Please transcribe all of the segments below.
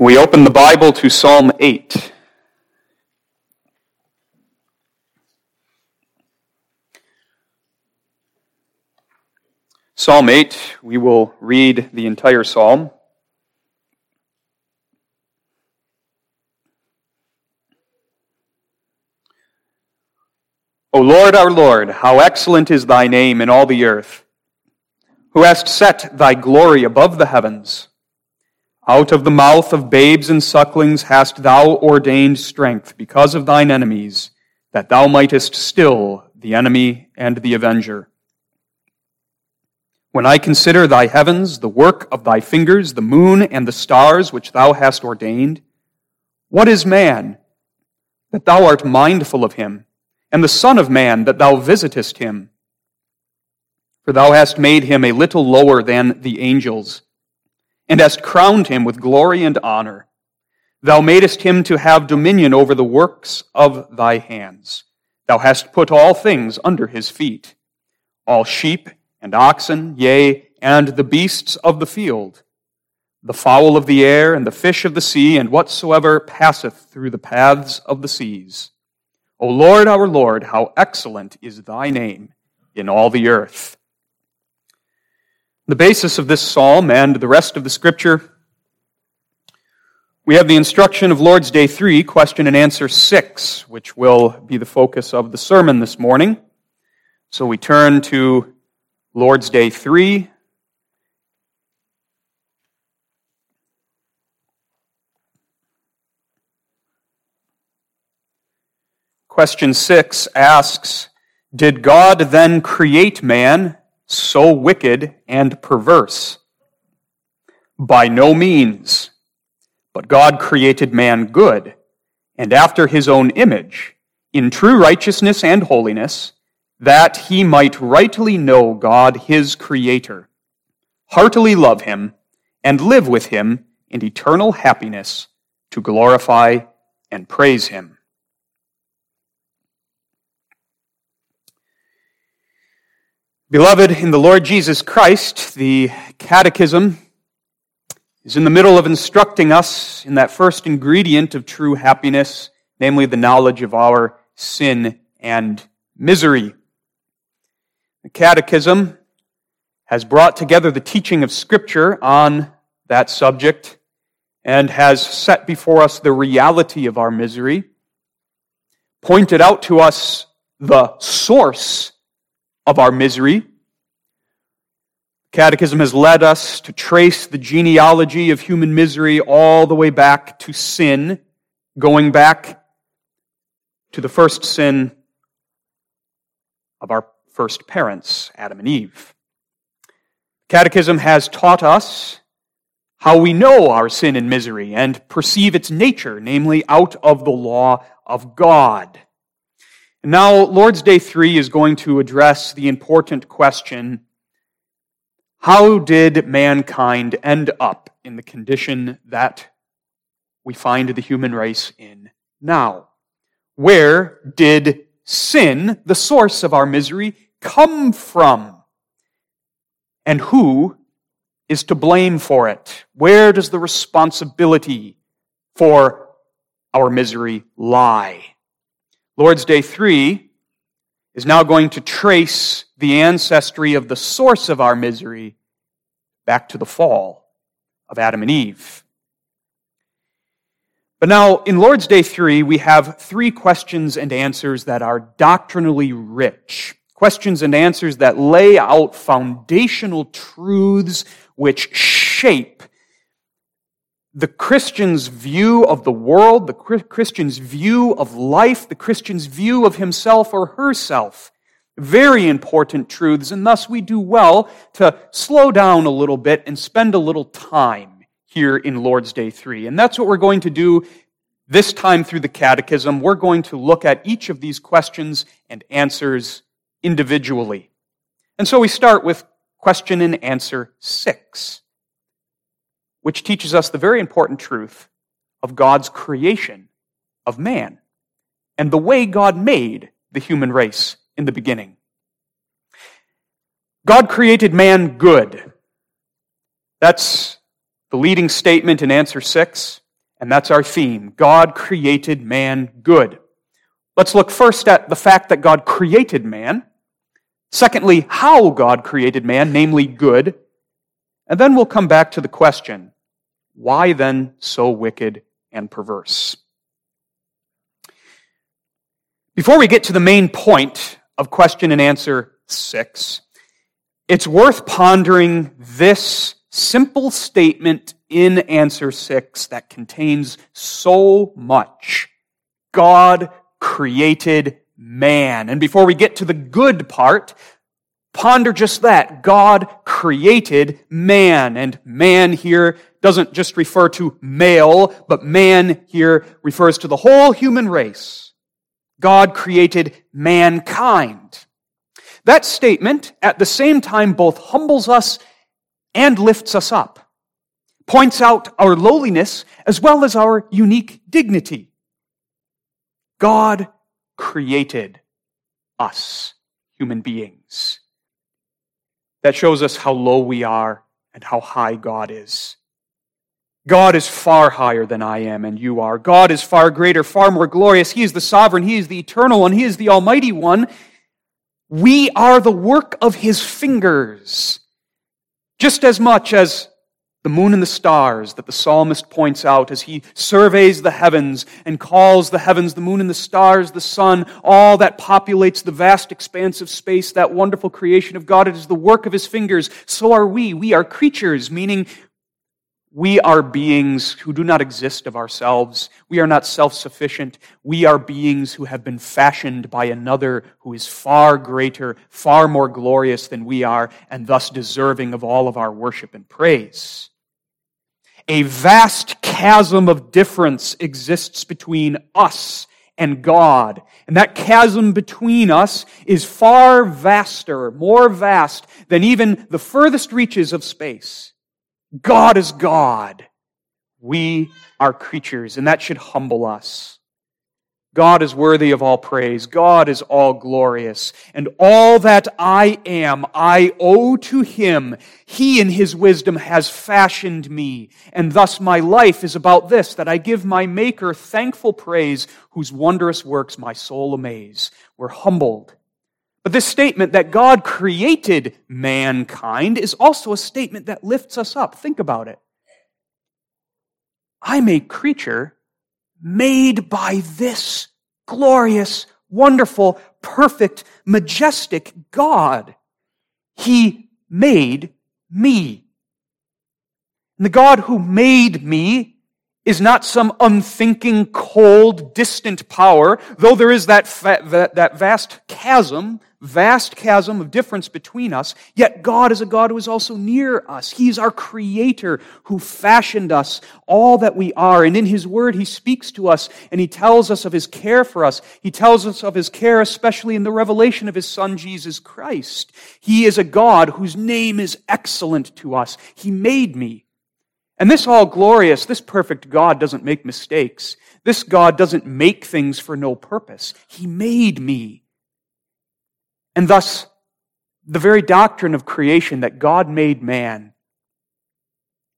We open the Bible to Psalm 8. Psalm 8, we will read the entire psalm. O Lord, our Lord, how excellent is thy name in all the earth, who hast set thy glory above the heavens. Out of the mouth of babes and sucklings hast thou ordained strength because of thine enemies, that thou mightest still the enemy and the avenger. When I consider thy heavens, the work of thy fingers, the moon and the stars which thou hast ordained, what is man that thou art mindful of him, and the Son of Man that thou visitest him? For thou hast made him a little lower than the angels and hast crowned him with glory and honor. Thou madest him to have dominion over the works of thy hands. Thou hast put all things under his feet, all sheep and oxen, yea, and the beasts of the field, the fowl of the air, and the fish of the sea, and whatsoever passeth through the paths of the seas. O Lord, our Lord, how excellent is thy name in all the earth. The basis of this psalm and the rest of the scripture, we have the instruction of Lord's Day 3, question and answer 6, which will be the focus of the sermon this morning. So we turn to Lord's Day 3. Question 6 asks Did God then create man so wicked and perverse? By no means. But God created man good, and after his own image, in true righteousness and holiness, that he might rightly know God his Creator, heartily love him, and live with him in eternal happiness to glorify and praise him. Beloved, in the Lord Jesus Christ, the Catechism is in the middle of instructing us in that first ingredient of true happiness, namely the knowledge of our sin and misery. The Catechism has brought together the teaching of Scripture on that subject and has set before us the reality of our misery, pointed out to us the source of our misery. Catechism has led us to trace the genealogy of human misery all the way back to sin, going back to the first sin of our first parents, Adam and Eve. Catechism has taught us how we know our sin and misery and perceive its nature, namely out of the law of God. Now, Lord's Day 3 is going to address the important question how did mankind end up in the condition that we find the human race in now? Where did sin, the source of our misery, come from? And who is to blame for it? Where does the responsibility for our misery lie? Lord's Day 3 is now going to trace the ancestry of the source of our misery back to the fall of Adam and Eve. But now, in Lord's Day 3, we have three questions and answers that are doctrinally rich. Questions and answers that lay out foundational truths which shape the Christian's view of the world, the Christian's view of life, the Christian's view of himself or herself. Very important truths, and thus we do well to slow down a little bit and spend a little time here in Lord's Day 3. And that's what we're going to do this time through the Catechism. We're going to look at each of these questions and answers individually. And so we start with question and answer 6 which teaches us the very important truth of God's creation of man and the way God made the human race in the beginning. God created man good. That's the leading statement in answer six. And that's our theme. God created man good. Let's look first at the fact that God created man. Secondly, how God created man, namely good. And then we'll come back to the question, why then so wicked and perverse? Before we get to the main point of question and answer six, it's worth pondering this simple statement in answer six that contains so much. God created man. And before we get to the good part, ponder just that. God created man. And man here doesn't just refer to male, but man here refers to the whole human race. God created mankind. That statement, at the same time, both humbles us and lifts us up, points out our lowliness as well as our unique dignity. God created us, human beings. That shows us how low we are and how high God is. God is far higher than I am and you are. God is far greater, far more glorious. He is the sovereign. He is the eternal one. He is the almighty one. We are the work of his fingers. Just as much as the moon and the stars that the psalmist points out as he surveys the heavens and calls the heavens, the moon and the stars, the sun, all that populates the vast expanse of space, that wonderful creation of God. It is the work of his fingers. So are we. We are creatures, meaning we are beings who do not exist of ourselves. We are not self sufficient. We are beings who have been fashioned by another who is far greater, far more glorious than we are, and thus deserving of all of our worship and praise. A vast chasm of difference exists between us and God. And that chasm between us is far vaster, more vast than even the furthest reaches of space. God is God. We are creatures, and that should humble us. God is worthy of all praise. God is all glorious. And all that I am, I owe to Him. He in His wisdom has fashioned me. And thus my life is about this, that I give my Maker thankful praise, whose wondrous works my soul amaze. We're humbled but this statement that God created mankind is also a statement that lifts us up. Think about it. I'm a creature made by this glorious, wonderful, perfect, majestic God. He made me. And the God who made me is not some unthinking, cold, distant power, though there is that, fa- that, that vast chasm vast chasm of difference between us, yet God is a God who is also near us. He's our creator who fashioned us all that we are. And in His Word, He speaks to us and He tells us of His care for us. He tells us of His care, especially in the revelation of His Son, Jesus Christ. He is a God whose name is excellent to us. He made me. And this all glorious, this perfect God doesn't make mistakes. This God doesn't make things for no purpose. He made me. And thus, the very doctrine of creation that God made man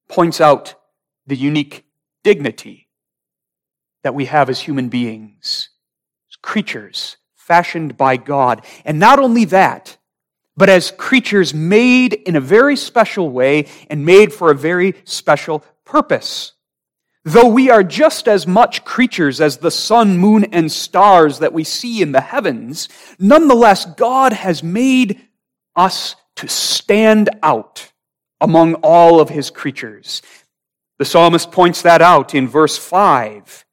points out the unique dignity that we have as human beings, as creatures fashioned by God. And not only that, but as creatures made in a very special way and made for a very special purpose. Though we are just as much creatures as the sun, moon, and stars that we see in the heavens, nonetheless, God has made us to stand out among all of his creatures. The psalmist points that out in verse 5.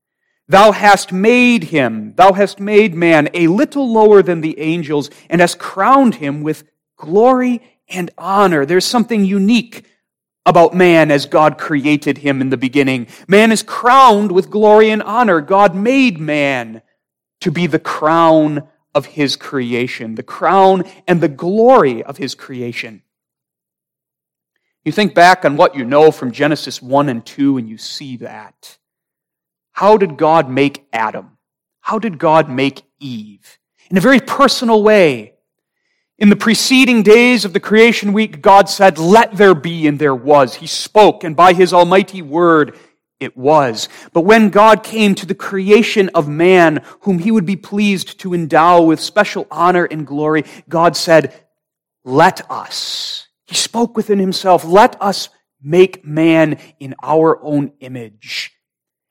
Thou hast made him, thou hast made man a little lower than the angels, and hast crowned him with glory and honor. There's something unique about man as God created him in the beginning. Man is crowned with glory and honor. God made man to be the crown of his creation, the crown and the glory of his creation. You think back on what you know from Genesis 1 and 2, and you see that. How did God make Adam? How did God make Eve? In a very personal way. In the preceding days of the creation week, God said, Let there be, and there was. He spoke, and by his almighty word, it was. But when God came to the creation of man, whom he would be pleased to endow with special honor and glory, God said, Let us. He spoke within himself, Let us make man in our own image.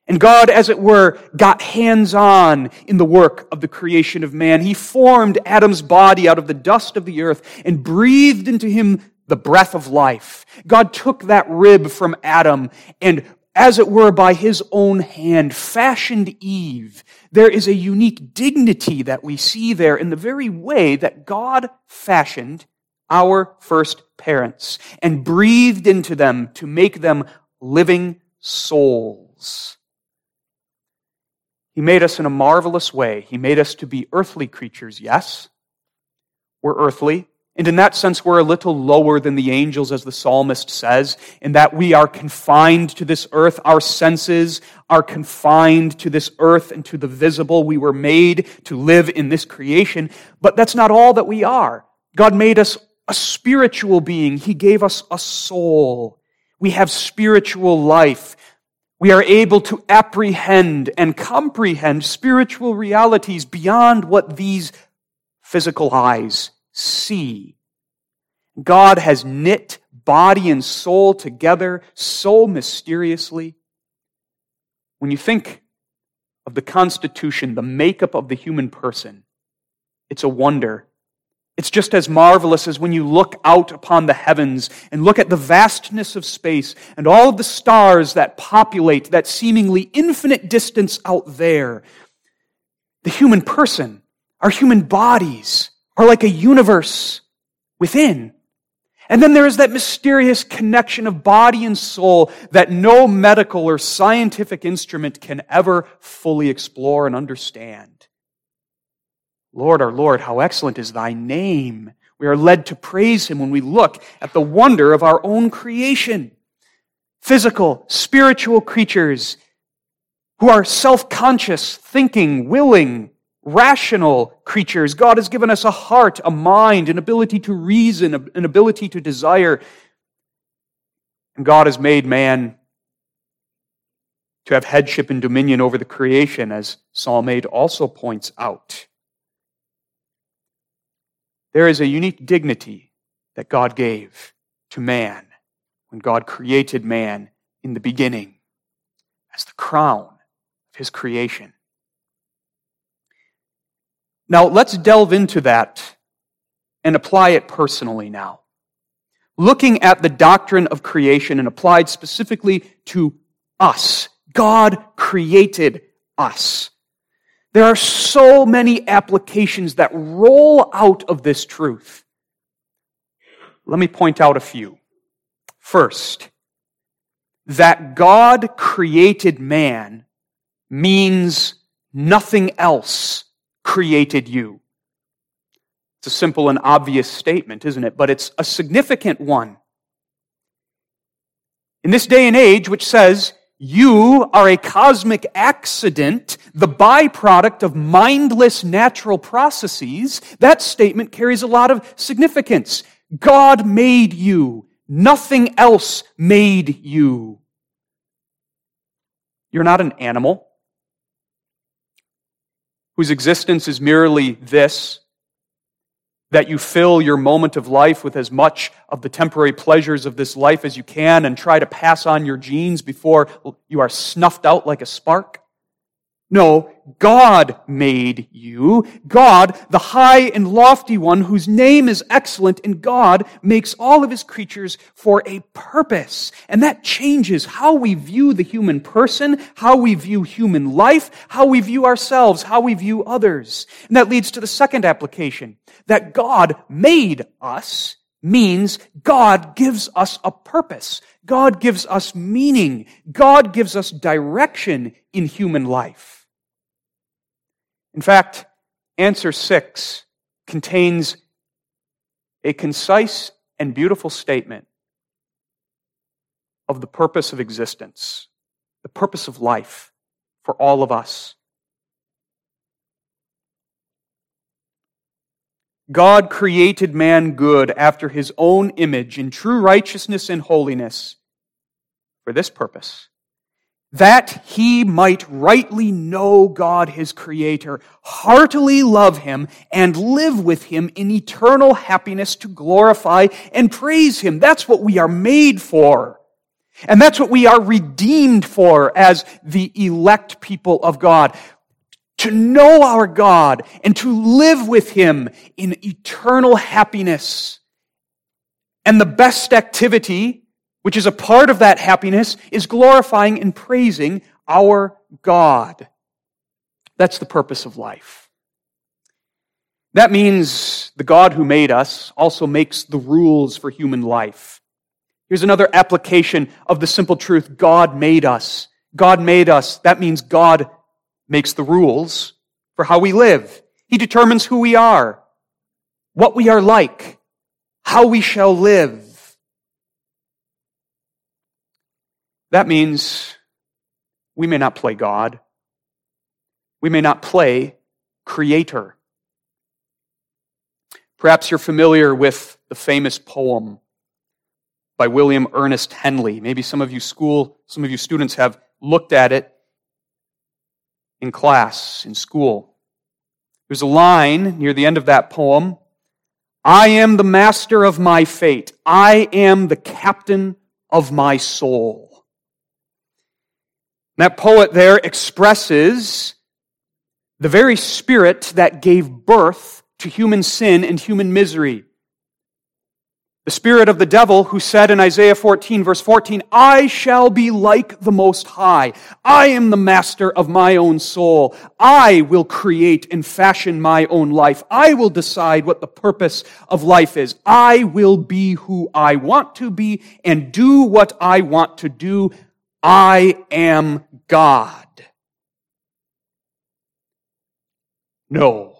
And God, as it were, got hands on in the work of the creation of man. He formed Adam's body out of the dust of the earth and breathed into him the breath of life. God took that rib from Adam and as it were by his own hand, fashioned Eve. There is a unique dignity that we see there in the very way that God fashioned our first parents and breathed into them to make them living souls. He made us in a marvelous way. He made us to be earthly creatures, yes. We're earthly, and in that sense, we're a little lower than the angels, as the psalmist says, in that we are confined to this earth. Our senses are confined to this earth and to the visible. We were made to live in this creation, but that's not all that we are. God made us a spiritual being. He gave us a soul. We have spiritual life. We are able to apprehend and comprehend spiritual realities beyond what these physical eyes see. God has knit body and soul together so mysteriously. When you think of the constitution, the makeup of the human person, it's a wonder. It's just as marvelous as when you look out upon the heavens and look at the vastness of space and all of the stars that populate that seemingly infinite distance out there. The human person, our human bodies, are like a universe within. And then there is that mysterious connection of body and soul that no medical or scientific instrument can ever fully explore and understand. Lord, our Lord, how excellent is thy name. We are led to praise him when we look at the wonder of our own creation. Physical, spiritual creatures who are self-conscious, thinking, willing, rational creatures. God has given us a heart, a mind, an ability to reason, an ability to desire. And God has made man to have headship and dominion over the creation, as Psalm 8 also points out. There is a unique dignity that God gave to man when God created man in the beginning as the crown of his creation. Now, let's delve into that and apply it personally now. Looking at the doctrine of creation and applied specifically to us. God created us. There are so many applications that roll out of this truth. Let me point out a few. First, that God created man means nothing else created you. It's a simple and obvious statement, isn't it? But it's a significant one. In this day and age, which says, you are a cosmic accident, the byproduct of mindless natural processes, that statement carries a lot of significance. God made you. Nothing else made you. You're not an animal whose existence is merely this that you fill your moment of life with as much of the temporary pleasures of this life as you can and try to pass on your genes before you are snuffed out like a spark? No, God made you. God, the high and lofty one whose name is excellent, and God makes all of his creatures for a purpose. And that changes how we view the human person, how we view human life, how we view ourselves, how we view others. And that leads to the second application. That God made us means God gives us a purpose. God gives us meaning. God gives us direction in human life. In fact, answer six contains a concise and beautiful statement of the purpose of existence, the purpose of life for all of us. God created man good after his own image in true righteousness and holiness for this purpose that he might rightly know God his creator, heartily love him, and live with him in eternal happiness to glorify and praise him. That's what we are made for. And that's what we are redeemed for as the elect people of God. To know our God and to live with him in eternal happiness. And the best activity which is a part of that happiness, is glorifying and praising our God. That's the purpose of life. That means the God who made us also makes the rules for human life. Here's another application of the simple truth God made us. God made us. That means God makes the rules for how we live. He determines who we are, what we are like, how we shall live. That means we may not play God. We may not play Creator. Perhaps you're familiar with the famous poem by William Ernest Henley. Maybe some of you school, some of you students have looked at it in class, in school. There's a line near the end of that poem I am the master of my fate. I am the captain of my soul. That poet there expresses the very spirit that gave birth to human sin and human misery. The spirit of the devil who said in Isaiah 14 verse 14, I shall be like the Most High. I am the master of my own soul. I will create and fashion my own life. I will decide what the purpose of life is. I will be who I want to be and do what I want to do. I am God. No.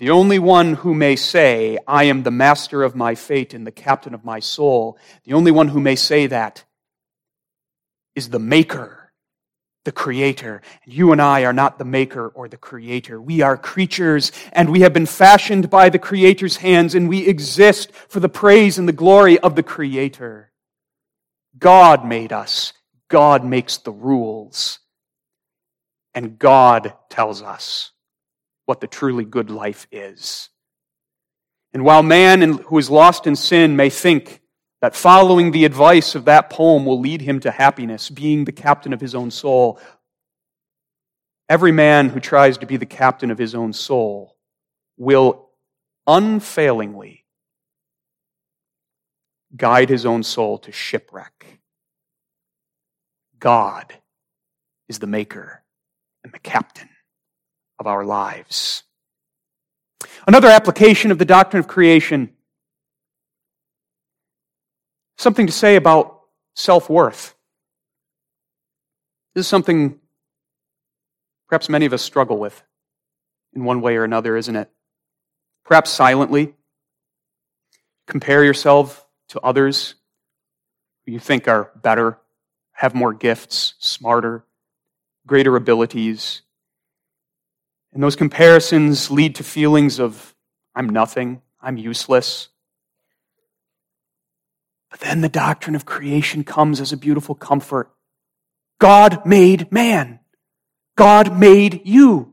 The only one who may say, I am the master of my fate and the captain of my soul, the only one who may say that is the maker, the creator. And you and I are not the maker or the creator. We are creatures and we have been fashioned by the creator's hands and we exist for the praise and the glory of the creator. God made us. God makes the rules. And God tells us what the truly good life is. And while man who is lost in sin may think that following the advice of that poem will lead him to happiness, being the captain of his own soul, every man who tries to be the captain of his own soul will unfailingly guide his own soul to shipwreck. God is the maker and the captain of our lives. Another application of the doctrine of creation something to say about self worth. This is something perhaps many of us struggle with in one way or another, isn't it? Perhaps silently. Compare yourself to others who you think are better have more gifts, smarter, greater abilities. And those comparisons lead to feelings of, I'm nothing, I'm useless. But then the doctrine of creation comes as a beautiful comfort. God made man. God made you.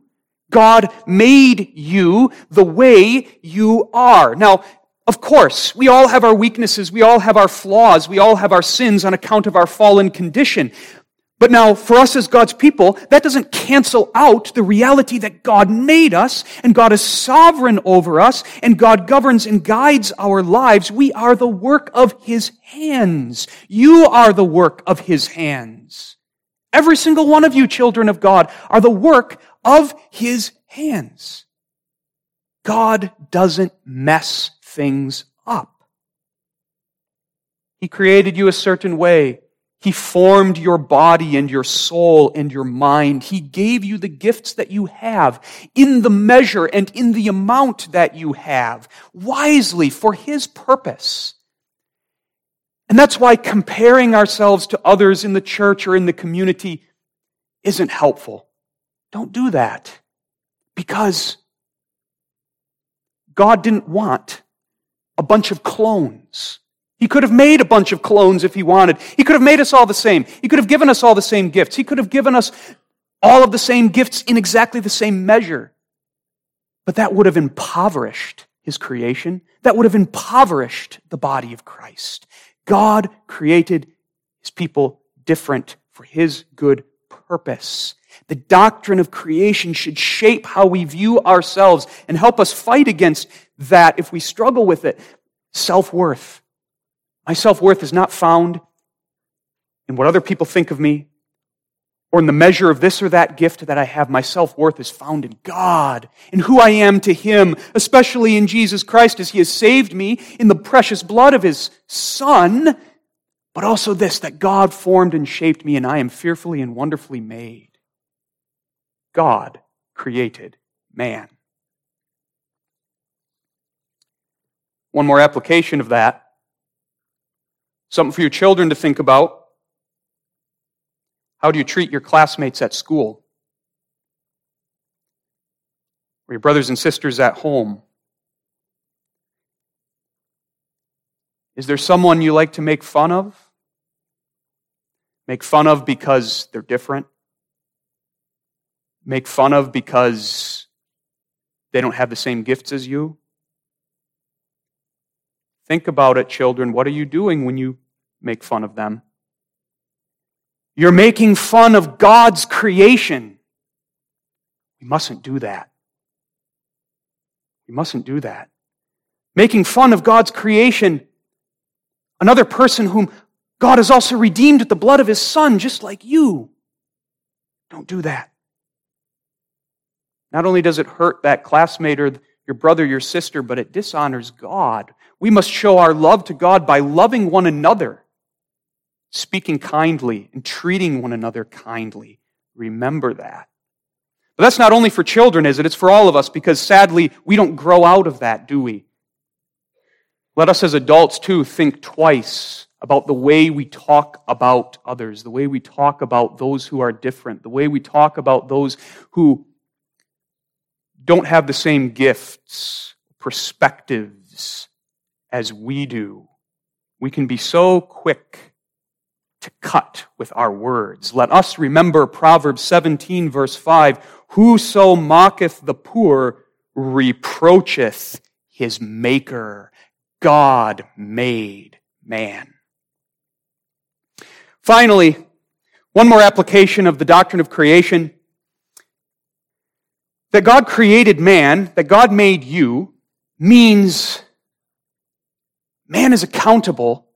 God made you the way you are. Now, of course, we all have our weaknesses, we all have our flaws, we all have our sins on account of our fallen condition. But now, for us as God's people, that doesn't cancel out the reality that God made us, and God is sovereign over us, and God governs and guides our lives. We are the work of His hands. You are the work of His hands. Every single one of you, children of God, are the work of His hands. God doesn't mess things up. He created you a certain way. He formed your body and your soul and your mind. He gave you the gifts that you have in the measure and in the amount that you have, wisely for His purpose. And that's why comparing ourselves to others in the church or in the community isn't helpful. Don't do that. Because God didn't want a bunch of clones. He could have made a bunch of clones if he wanted. He could have made us all the same. He could have given us all the same gifts. He could have given us all of the same gifts in exactly the same measure. But that would have impoverished his creation. That would have impoverished the body of Christ. God created his people different for his good purpose. The doctrine of creation should shape how we view ourselves and help us fight against that if we struggle with it. Self worth. My self worth is not found in what other people think of me or in the measure of this or that gift that I have. My self worth is found in God and who I am to Him, especially in Jesus Christ as He has saved me in the precious blood of His Son. But also this, that God formed and shaped me and I am fearfully and wonderfully made. God created man. One more application of that. Something for your children to think about. How do you treat your classmates at school? Or your brothers and sisters at home? Is there someone you like to make fun of? Make fun of because they're different? Make fun of because they don't have the same gifts as you? Think about it, children. What are you doing when you make fun of them? You're making fun of God's creation. We mustn't do that. We mustn't do that. Making fun of God's creation, another person whom God has also redeemed with the blood of his Son, just like you. Don't do that. Not only does it hurt that classmate or your brother, your sister, but it dishonors God. We must show our love to God by loving one another speaking kindly and treating one another kindly. Remember that. But that's not only for children, is it? It's for all of us because sadly, we don't grow out of that, do we? Let us as adults, too, think twice about the way we talk about others, the way we talk about those who are different, the way we talk about those who don't have the same gifts, perspectives as we do. We can be so quick to cut with our words. Let us remember Proverbs 17, verse 5 Whoso mocketh the poor reproacheth his maker. God made man. Finally, one more application of the doctrine of creation that God created man, that God made you, means man is accountable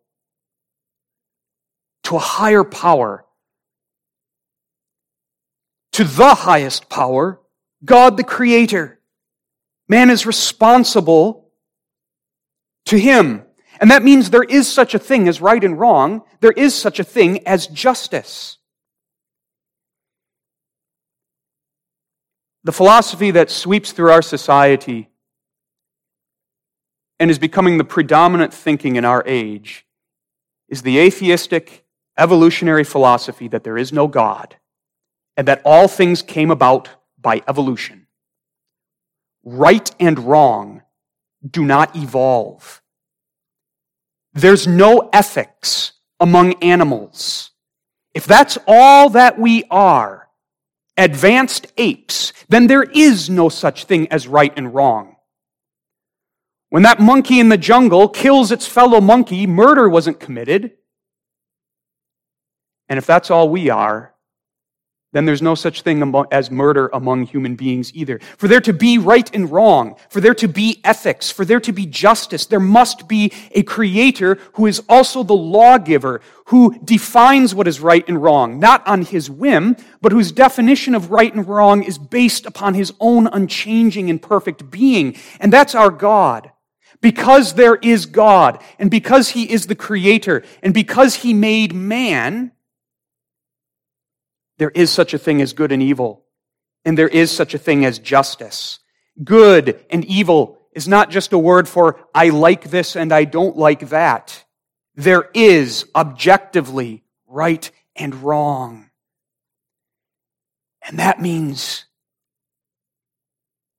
to a higher power, to the highest power, God the Creator. Man is responsible to Him. And that means there is such a thing as right and wrong. There is such a thing as justice. The philosophy that sweeps through our society and is becoming the predominant thinking in our age is the atheistic evolutionary philosophy that there is no God and that all things came about by evolution. Right and wrong do not evolve. There's no ethics among animals. If that's all that we are, advanced apes, then there is no such thing as right and wrong. When that monkey in the jungle kills its fellow monkey, murder wasn't committed. And if that's all we are, then there's no such thing as murder among human beings either. For there to be right and wrong, for there to be ethics, for there to be justice, there must be a creator who is also the lawgiver, who defines what is right and wrong, not on his whim, but whose definition of right and wrong is based upon his own unchanging and perfect being. And that's our God. Because there is God, and because he is the creator, and because he made man, there is such a thing as good and evil, and there is such a thing as justice. Good and evil is not just a word for I like this and I don't like that. There is objectively right and wrong. And that means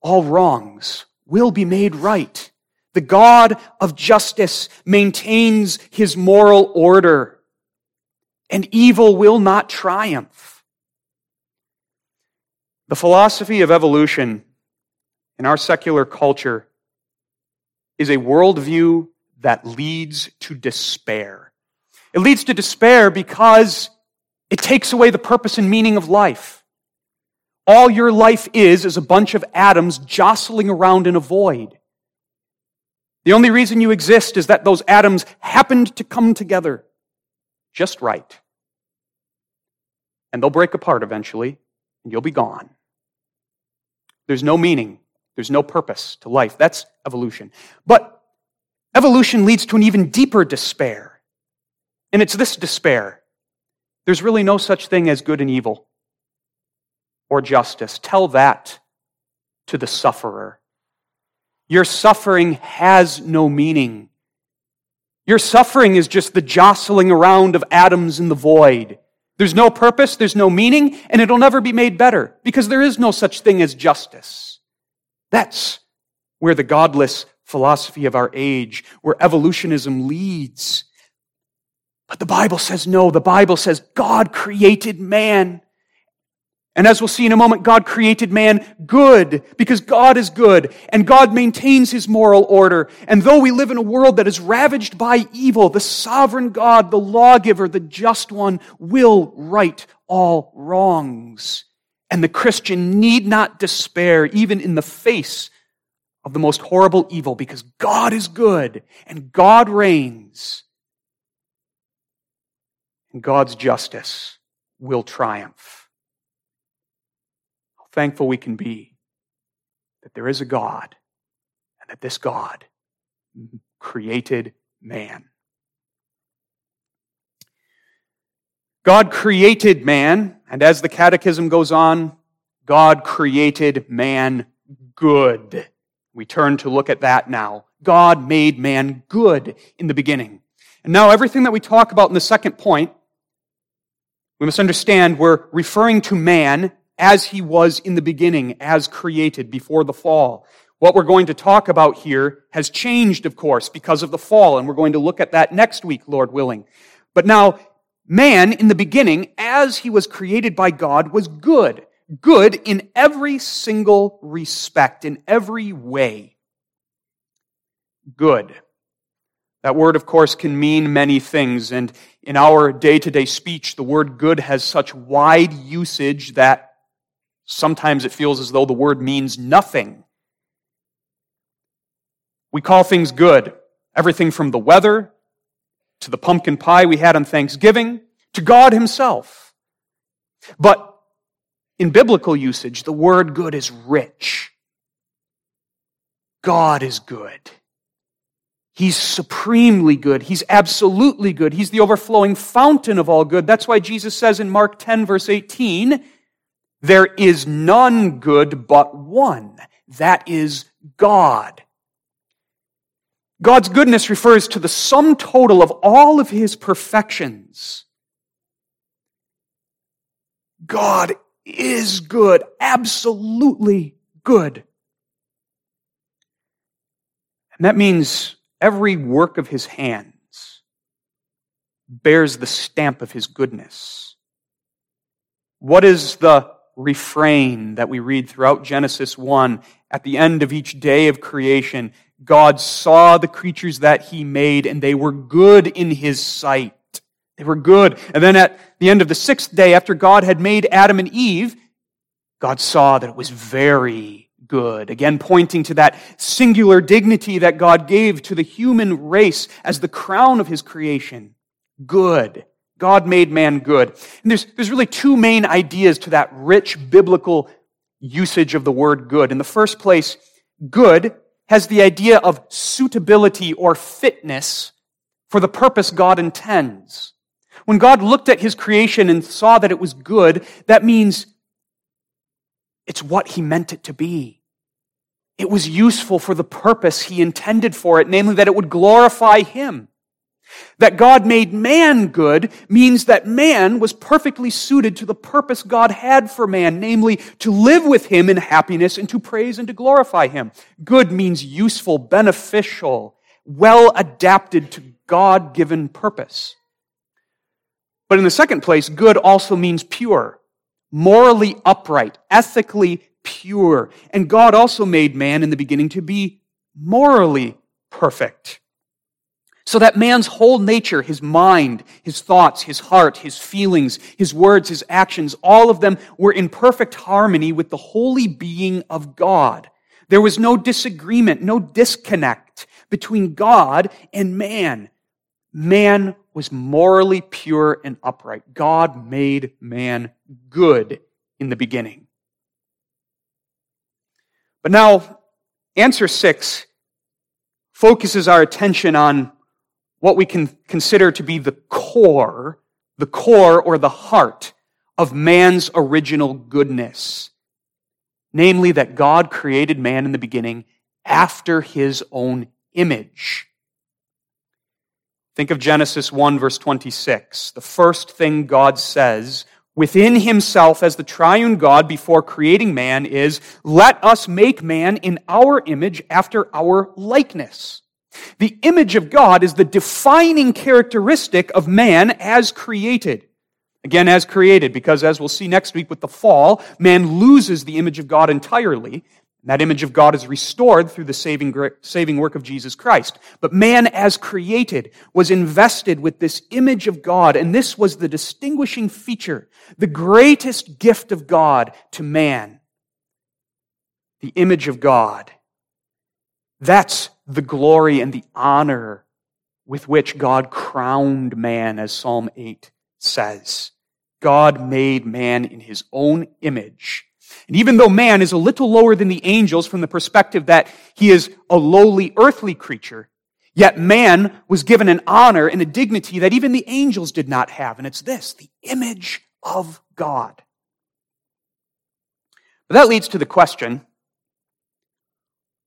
all wrongs will be made right. The God of justice maintains his moral order, and evil will not triumph. The philosophy of evolution in our secular culture is a worldview that leads to despair. It leads to despair because it takes away the purpose and meaning of life. All your life is is a bunch of atoms jostling around in a void. The only reason you exist is that those atoms happened to come together just right. And they'll break apart eventually, and you'll be gone. There's no meaning, there's no purpose to life. That's evolution. But evolution leads to an even deeper despair. And it's this despair there's really no such thing as good and evil or justice. Tell that to the sufferer. Your suffering has no meaning. Your suffering is just the jostling around of atoms in the void. There's no purpose, there's no meaning, and it'll never be made better because there is no such thing as justice. That's where the godless philosophy of our age, where evolutionism leads. But the Bible says no. The Bible says God created man and as we'll see in a moment, God created man good because God is good and God maintains his moral order. And though we live in a world that is ravaged by evil, the sovereign God, the lawgiver, the just one will right all wrongs. And the Christian need not despair even in the face of the most horrible evil because God is good and God reigns. And God's justice will triumph thankful we can be that there is a God and that this God created man. God created man, and as the catechism goes on, God created man good. We turn to look at that now. God made man good in the beginning. And now everything that we talk about in the second point, we must understand we're referring to man as he was in the beginning, as created before the fall. What we're going to talk about here has changed, of course, because of the fall, and we're going to look at that next week, Lord willing. But now, man in the beginning, as he was created by God, was good. Good in every single respect, in every way. Good. That word, of course, can mean many things, and in our day to day speech, the word good has such wide usage that Sometimes it feels as though the word means nothing. We call things good. Everything from the weather to the pumpkin pie we had on Thanksgiving to God Himself. But in biblical usage, the word good is rich. God is good. He's supremely good. He's absolutely good. He's the overflowing fountain of all good. That's why Jesus says in Mark 10, verse 18, there is none good but one. That is God. God's goodness refers to the sum total of all of his perfections. God is good, absolutely good. And that means every work of his hands bears the stamp of his goodness. What is the refrain that we read throughout Genesis 1. At the end of each day of creation, God saw the creatures that he made and they were good in his sight. They were good. And then at the end of the sixth day, after God had made Adam and Eve, God saw that it was very good. Again, pointing to that singular dignity that God gave to the human race as the crown of his creation. Good. God made man good. And there's, there's really two main ideas to that rich biblical usage of the word good. In the first place, good has the idea of suitability or fitness for the purpose God intends. When God looked at his creation and saw that it was good, that means it's what he meant it to be. It was useful for the purpose he intended for it, namely that it would glorify him. That God made man good means that man was perfectly suited to the purpose God had for man, namely to live with him in happiness and to praise and to glorify him. Good means useful, beneficial, well adapted to God given purpose. But in the second place, good also means pure, morally upright, ethically pure. And God also made man in the beginning to be morally perfect. So that man's whole nature, his mind, his thoughts, his heart, his feelings, his words, his actions, all of them were in perfect harmony with the holy being of God. There was no disagreement, no disconnect between God and man. Man was morally pure and upright. God made man good in the beginning. But now, answer six focuses our attention on what we can consider to be the core, the core or the heart of man's original goodness. Namely, that God created man in the beginning after his own image. Think of Genesis 1 verse 26. The first thing God says within himself as the triune God before creating man is, let us make man in our image after our likeness. The image of God is the defining characteristic of man as created. Again, as created, because as we'll see next week with the fall, man loses the image of God entirely. That image of God is restored through the saving, saving work of Jesus Christ. But man, as created, was invested with this image of God, and this was the distinguishing feature, the greatest gift of God to man. The image of God. That's the glory and the honor with which God crowned man, as Psalm 8 says. God made man in his own image. And even though man is a little lower than the angels from the perspective that he is a lowly earthly creature, yet man was given an honor and a dignity that even the angels did not have. And it's this, the image of God. But that leads to the question,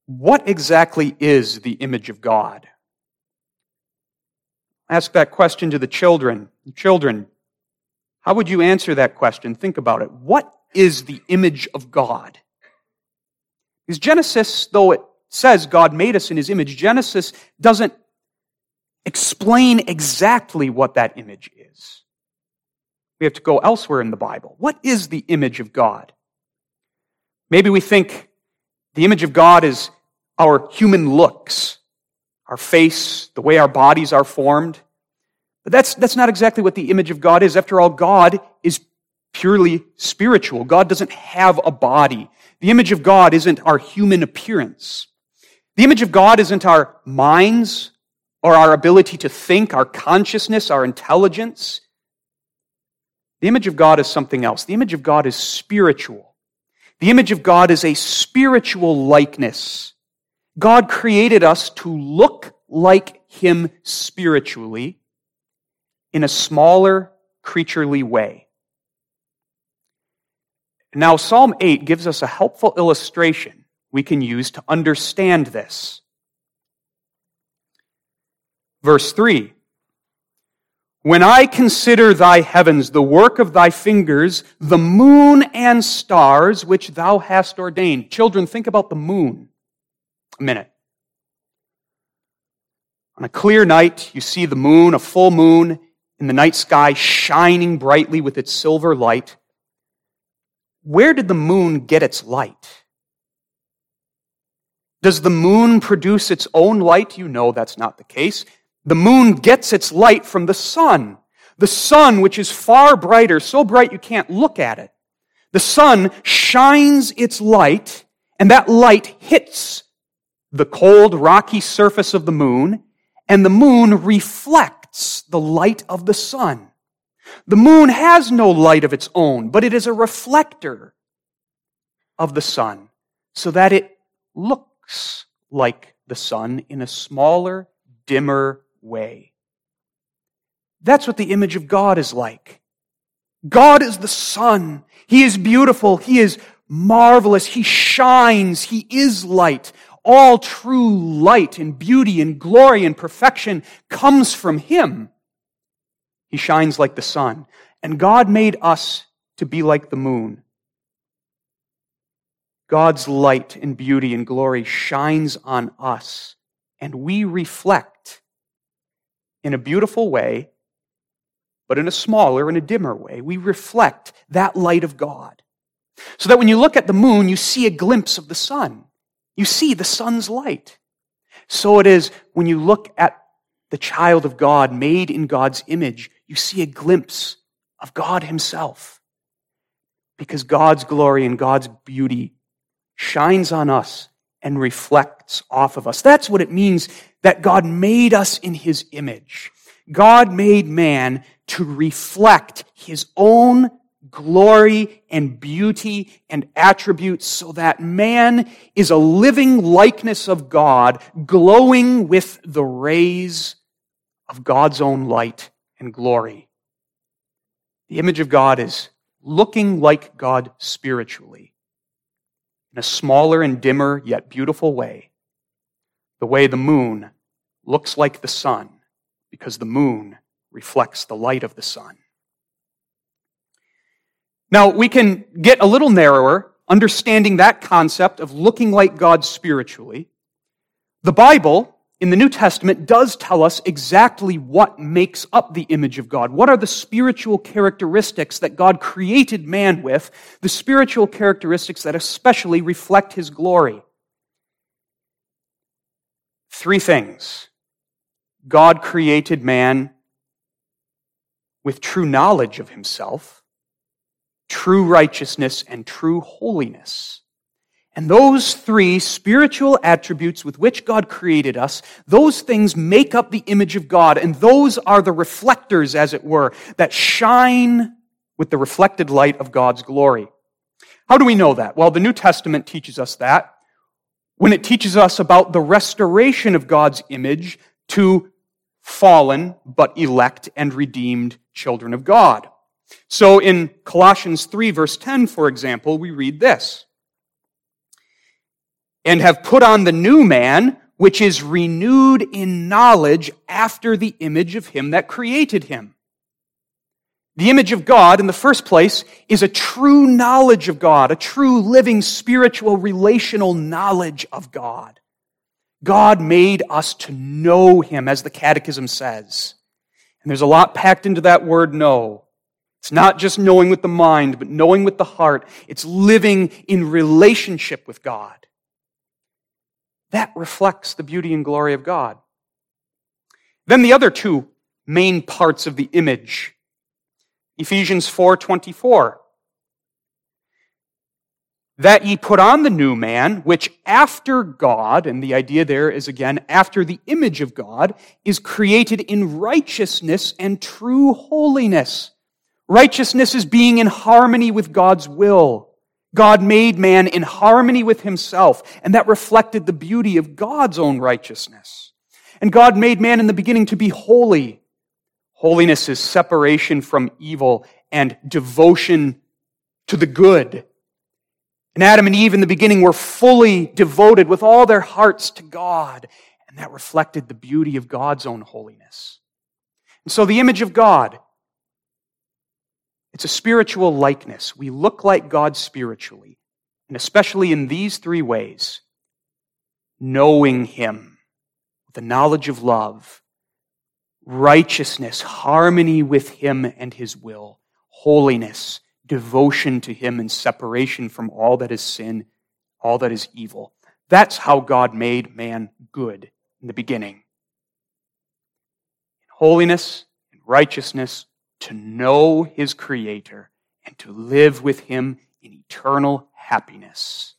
what exactly is the image of God? Ask that question to the children. Children, how would you answer that question? Think about it. What is the image of God? Because Genesis, though it says God made us in his image, Genesis doesn't explain exactly what that image is. We have to go elsewhere in the Bible. What is the image of God? Maybe we think the image of God is our human looks, our face, the way our bodies are formed. But that's, that's not exactly what the image of God is. After all, God is purely spiritual. God doesn't have a body. The image of God isn't our human appearance. The image of God isn't our minds or our ability to think, our consciousness, our intelligence. The image of God is something else. The image of God is spiritual. The image of God is a spiritual likeness. God created us to look like Him spiritually in a smaller, creaturely way. Now, Psalm 8 gives us a helpful illustration we can use to understand this. Verse 3 When I consider thy heavens, the work of thy fingers, the moon and stars which thou hast ordained. Children, think about the moon a minute. On a clear night, you see the moon, a full moon in the night sky, shining brightly with its silver light. Where did the moon get its light? Does the moon produce its own light? You know that's not the case. The moon gets its light from the sun. The sun, which is far brighter, so bright you can't look at it. The sun shines its light, and that light hits the cold, rocky surface of the moon, and the moon reflects the light of the sun. The moon has no light of its own, but it is a reflector of the sun, so that it looks like the sun in a smaller, dimmer way. That's what the image of God is like. God is the sun. He is beautiful. He is marvelous. He shines. He is light all true light and beauty and glory and perfection comes from Him. He shines like the sun. And God made us to be like the moon. God's light and beauty and glory shines on us, and we reflect in a beautiful way, but in a smaller and a dimmer way. We reflect that light of God. So that when you look at the moon, you see a glimpse of the sun. You see the sun's light. So it is when you look at the child of God made in God's image, you see a glimpse of God Himself. Because God's glory and God's beauty shines on us and reflects off of us. That's what it means that God made us in His image. God made man to reflect His own glory and beauty and attributes so that man is a living likeness of God, glowing with the rays of God's own light and glory. The image of God is looking like God spiritually in a smaller and dimmer yet beautiful way, the way the moon looks like the sun because the moon reflects the light of the sun. Now, we can get a little narrower, understanding that concept of looking like God spiritually. The Bible in the New Testament does tell us exactly what makes up the image of God. What are the spiritual characteristics that God created man with, the spiritual characteristics that especially reflect his glory? Three things. God created man with true knowledge of himself true righteousness, and true holiness. And those three spiritual attributes with which God created us, those things make up the image of God, and those are the reflectors, as it were, that shine with the reflected light of God's glory. How do we know that? Well, the New Testament teaches us that when it teaches us about the restoration of God's image to fallen but elect and redeemed children of God. So in Colossians 3, verse 10, for example, we read this And have put on the new man, which is renewed in knowledge after the image of him that created him. The image of God, in the first place, is a true knowledge of God, a true living spiritual relational knowledge of God. God made us to know him, as the Catechism says. And there's a lot packed into that word know. It's not just knowing with the mind, but knowing with the heart. It's living in relationship with God. That reflects the beauty and glory of God. Then the other two main parts of the image. Ephesians 4:24 that ye put on the new man, which after God, and the idea there is again, after the image of God, is created in righteousness and true holiness. Righteousness is being in harmony with God's will. God made man in harmony with himself, and that reflected the beauty of God's own righteousness. And God made man in the beginning to be holy. Holiness is separation from evil and devotion to the good. And Adam and Eve in the beginning were fully devoted with all their hearts to God, and that reflected the beauty of God's own holiness. And so the image of God it's a spiritual likeness. We look like God spiritually, and especially in these three ways knowing Him, the knowledge of love, righteousness, harmony with Him and His will, holiness, devotion to Him, and separation from all that is sin, all that is evil. That's how God made man good in the beginning. Holiness and righteousness, to know his Creator and to live with him in eternal happiness,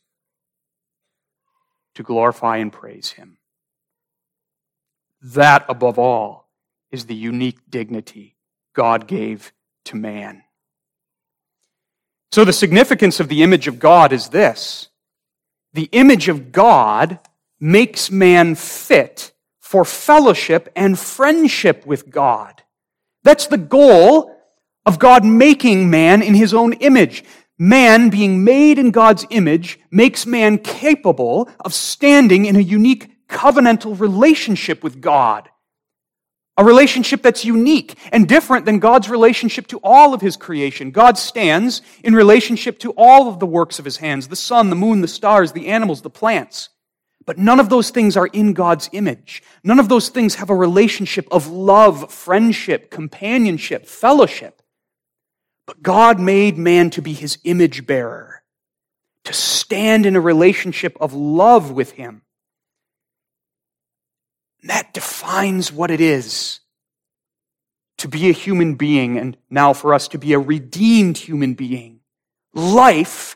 to glorify and praise him. That, above all, is the unique dignity God gave to man. So, the significance of the image of God is this the image of God makes man fit for fellowship and friendship with God. That's the goal of God making man in his own image. man being made in God's image makes man capable of standing in a unique covenantal relationship with God. A relationship that's unique and different than God's relationship to all of his creation. God stands in relationship to all of the works of his hands the sun, the moon, the stars, the animals, the plants. But none of those things are in God's image. None of those things have a relationship of love, friendship, companionship, fellowship. But God made man to be his image bearer, to stand in a relationship of love with him. And That defines what it is to be a human being, and now for us to be a redeemed human being. Life,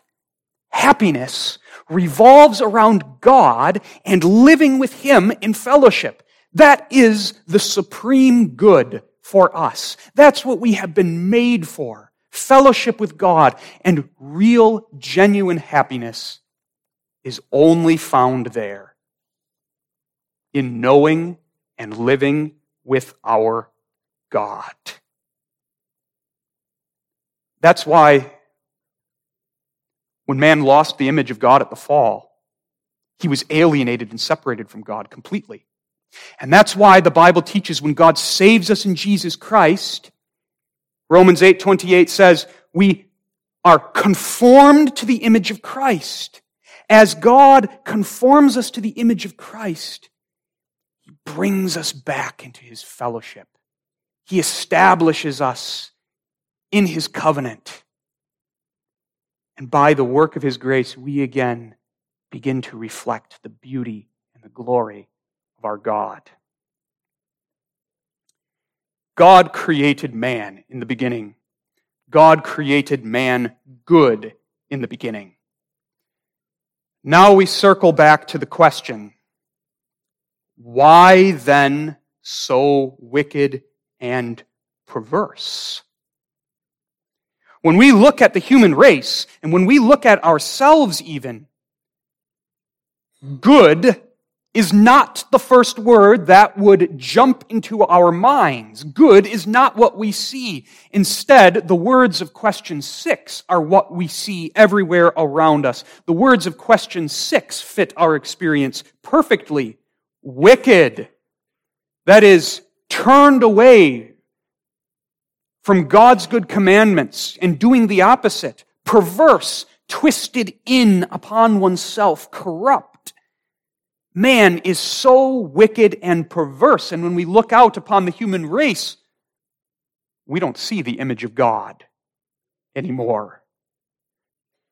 happiness, revolves around God and living with Him in fellowship. That is the supreme good for us. That's what we have been made for. Fellowship with God and real, genuine happiness is only found there in knowing and living with our God. That's why when man lost the image of God at the fall, he was alienated and separated from God completely. And that's why the Bible teaches when God saves us in Jesus Christ, Romans 8:28 says, we are conformed to the image of Christ. As God conforms us to the image of Christ, he brings us back into his fellowship. He establishes us in his covenant. And by the work of His grace, we again begin to reflect the beauty and the glory of our God. God created man in the beginning. God created man good in the beginning. Now we circle back to the question why then so wicked and perverse? When we look at the human race, and when we look at ourselves even, good is not the first word that would jump into our minds. Good is not what we see. Instead, the words of question six are what we see everywhere around us. The words of question six fit our experience perfectly. Wicked. That is, turned away from God's good commandments and doing the opposite, perverse, twisted in upon oneself, corrupt. Man is so wicked and perverse. And when we look out upon the human race, we don't see the image of God anymore.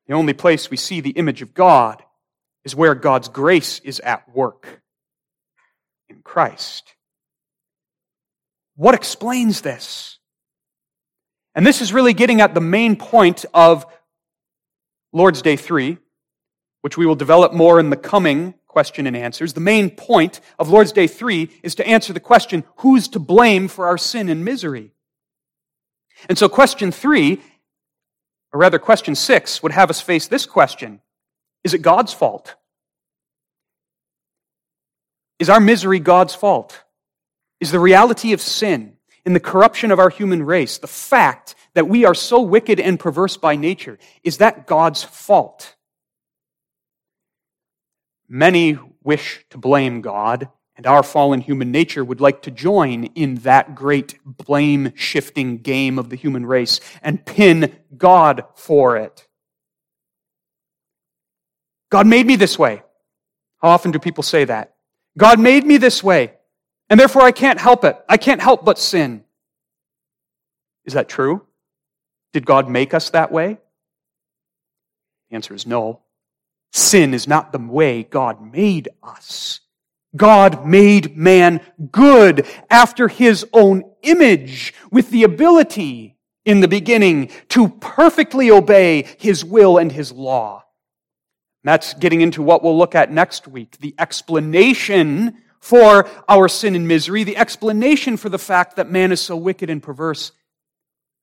The only place we see the image of God is where God's grace is at work in Christ. What explains this? And this is really getting at the main point of Lord's Day 3, which we will develop more in the coming question and answers. The main point of Lord's Day 3 is to answer the question, who's to blame for our sin and misery? And so question 3, or rather question 6, would have us face this question. Is it God's fault? Is our misery God's fault? Is the reality of sin in the corruption of our human race, the fact that we are so wicked and perverse by nature, is that God's fault? Many wish to blame God, and our fallen human nature would like to join in that great blame shifting game of the human race and pin God for it. God made me this way. How often do people say that? God made me this way. And therefore, I can't help it. I can't help but sin. Is that true? Did God make us that way? The answer is no. Sin is not the way God made us. God made man good after his own image with the ability in the beginning to perfectly obey his will and his law. That's getting into what we'll look at next week the explanation for our sin and misery, the explanation for the fact that man is so wicked and perverse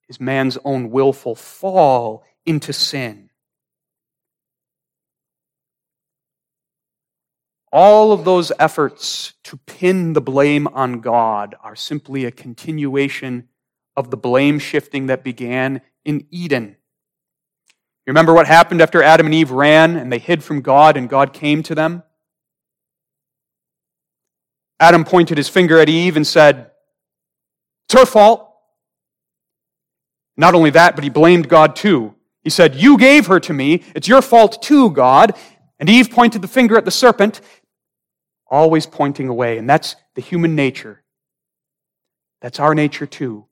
is man's own willful fall into sin. All of those efforts to pin the blame on God are simply a continuation of the blame shifting that began in Eden. You remember what happened after Adam and Eve ran and they hid from God and God came to them? Adam pointed his finger at Eve and said, It's her fault. Not only that, but he blamed God too. He said, You gave her to me. It's your fault too, God. And Eve pointed the finger at the serpent, always pointing away. And that's the human nature. That's our nature too.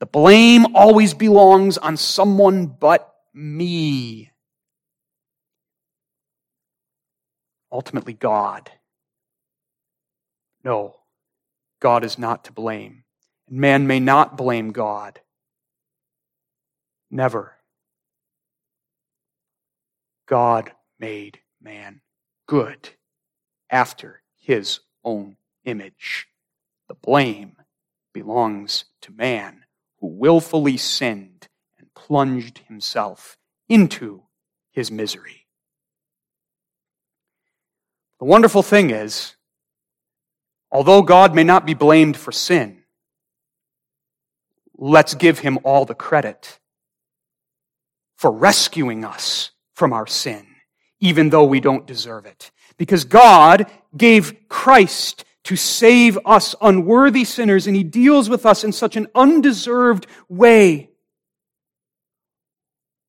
The blame always belongs on someone but me. Ultimately, God. No, God is not to blame. And man may not blame God. Never. God made man good after his own image. The blame belongs to man who willfully sinned and plunged himself into his misery. The wonderful thing is, although God may not be blamed for sin, let's give him all the credit for rescuing us from our sin, even though we don't deserve it. Because God gave Christ to save us unworthy sinners, and He deals with us in such an undeserved way.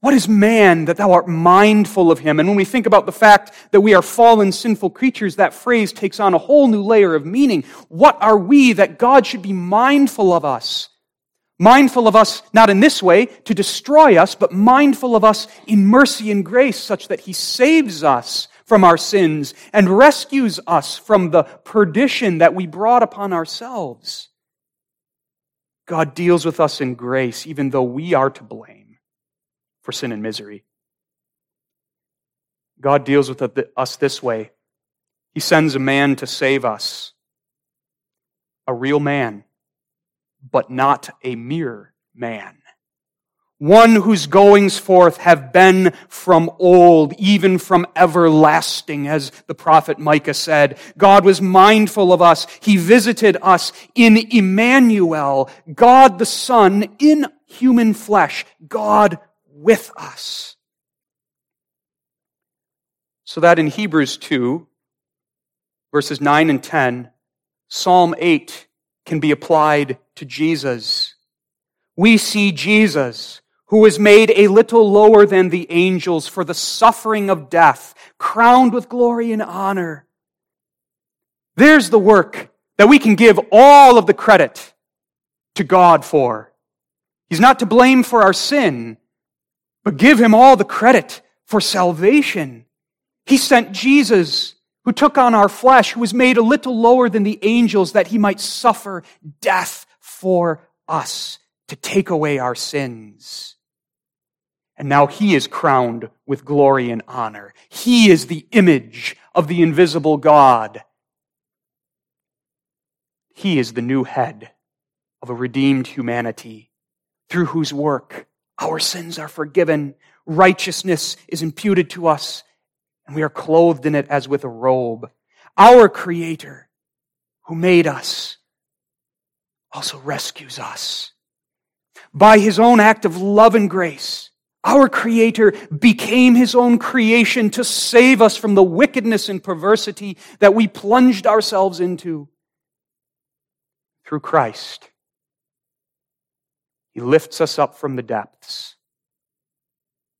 What is man that thou art mindful of him? And when we think about the fact that we are fallen, sinful creatures, that phrase takes on a whole new layer of meaning. What are we that God should be mindful of us? Mindful of us, not in this way, to destroy us, but mindful of us in mercy and grace, such that He saves us from our sins and rescues us from the perdition that we brought upon ourselves. God deals with us in grace, even though we are to blame for sin and misery. God deals with us this way He sends a man to save us, a real man but not a mere man. One whose goings forth have been from old, even from everlasting, as the prophet Micah said. God was mindful of us. He visited us in Emmanuel, God the Son in human flesh, God with us. So that in Hebrews 2, verses 9 and 10, Psalm 8 can be applied to Jesus. We see Jesus, who was made a little lower than the angels for the suffering of death, crowned with glory and honor. There's the work that we can give all of the credit to God for. He's not to blame for our sin, but give him all the credit for salvation. He sent Jesus who took on our flesh, who was made a little lower than the angels that he might suffer death for us to take away our sins. And now he is crowned with glory and honor. He is the image of the invisible God. He is the new head of a redeemed humanity through whose work our sins are forgiven, righteousness is imputed to us, and we are clothed in it as with a robe. Our Creator, who made us, also rescues us. By his own act of love and grace, our Creator became his own creation to save us from the wickedness and perversity that we plunged ourselves into. Through Christ, he lifts us up from the depths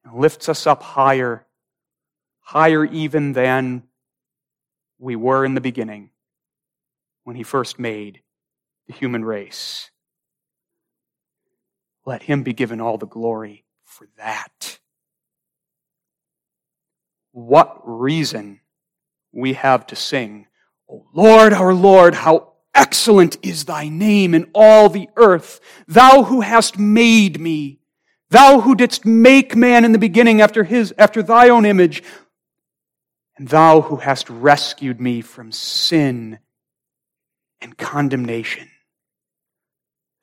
and lifts us up higher, higher even than we were in the beginning when he first made the human race. Let him be given all the glory for that. What reason we have to sing, O Lord, our Lord, how excellent is thy name in all the earth, thou who hast made me, thou who didst make man in the beginning after his, after thy own image, and thou who hast rescued me from sin and condemnation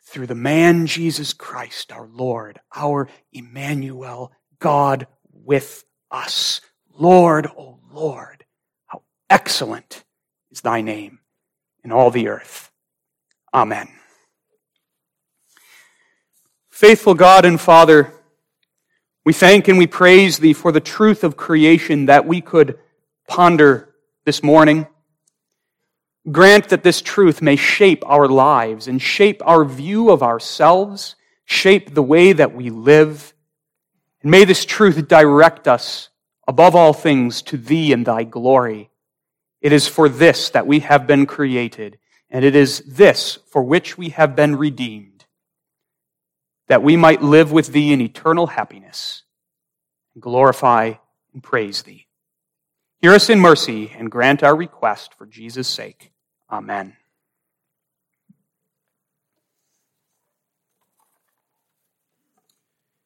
through the man Jesus Christ, our Lord, our Emmanuel, God with us. Lord, O oh Lord, how excellent is thy name in all the earth. Amen. Faithful God and Father, We thank and we praise thee for the truth of creation that we could ponder this morning. Grant that this truth may shape our lives and shape our view of ourselves, shape the way that we live. And may this truth direct us above all things to thee and thy glory. It is for this that we have been created, and it is this for which we have been redeemed, that we might live with thee in eternal happiness, and glorify and praise thee. Hear us in mercy and grant our request for Jesus' sake. Amen.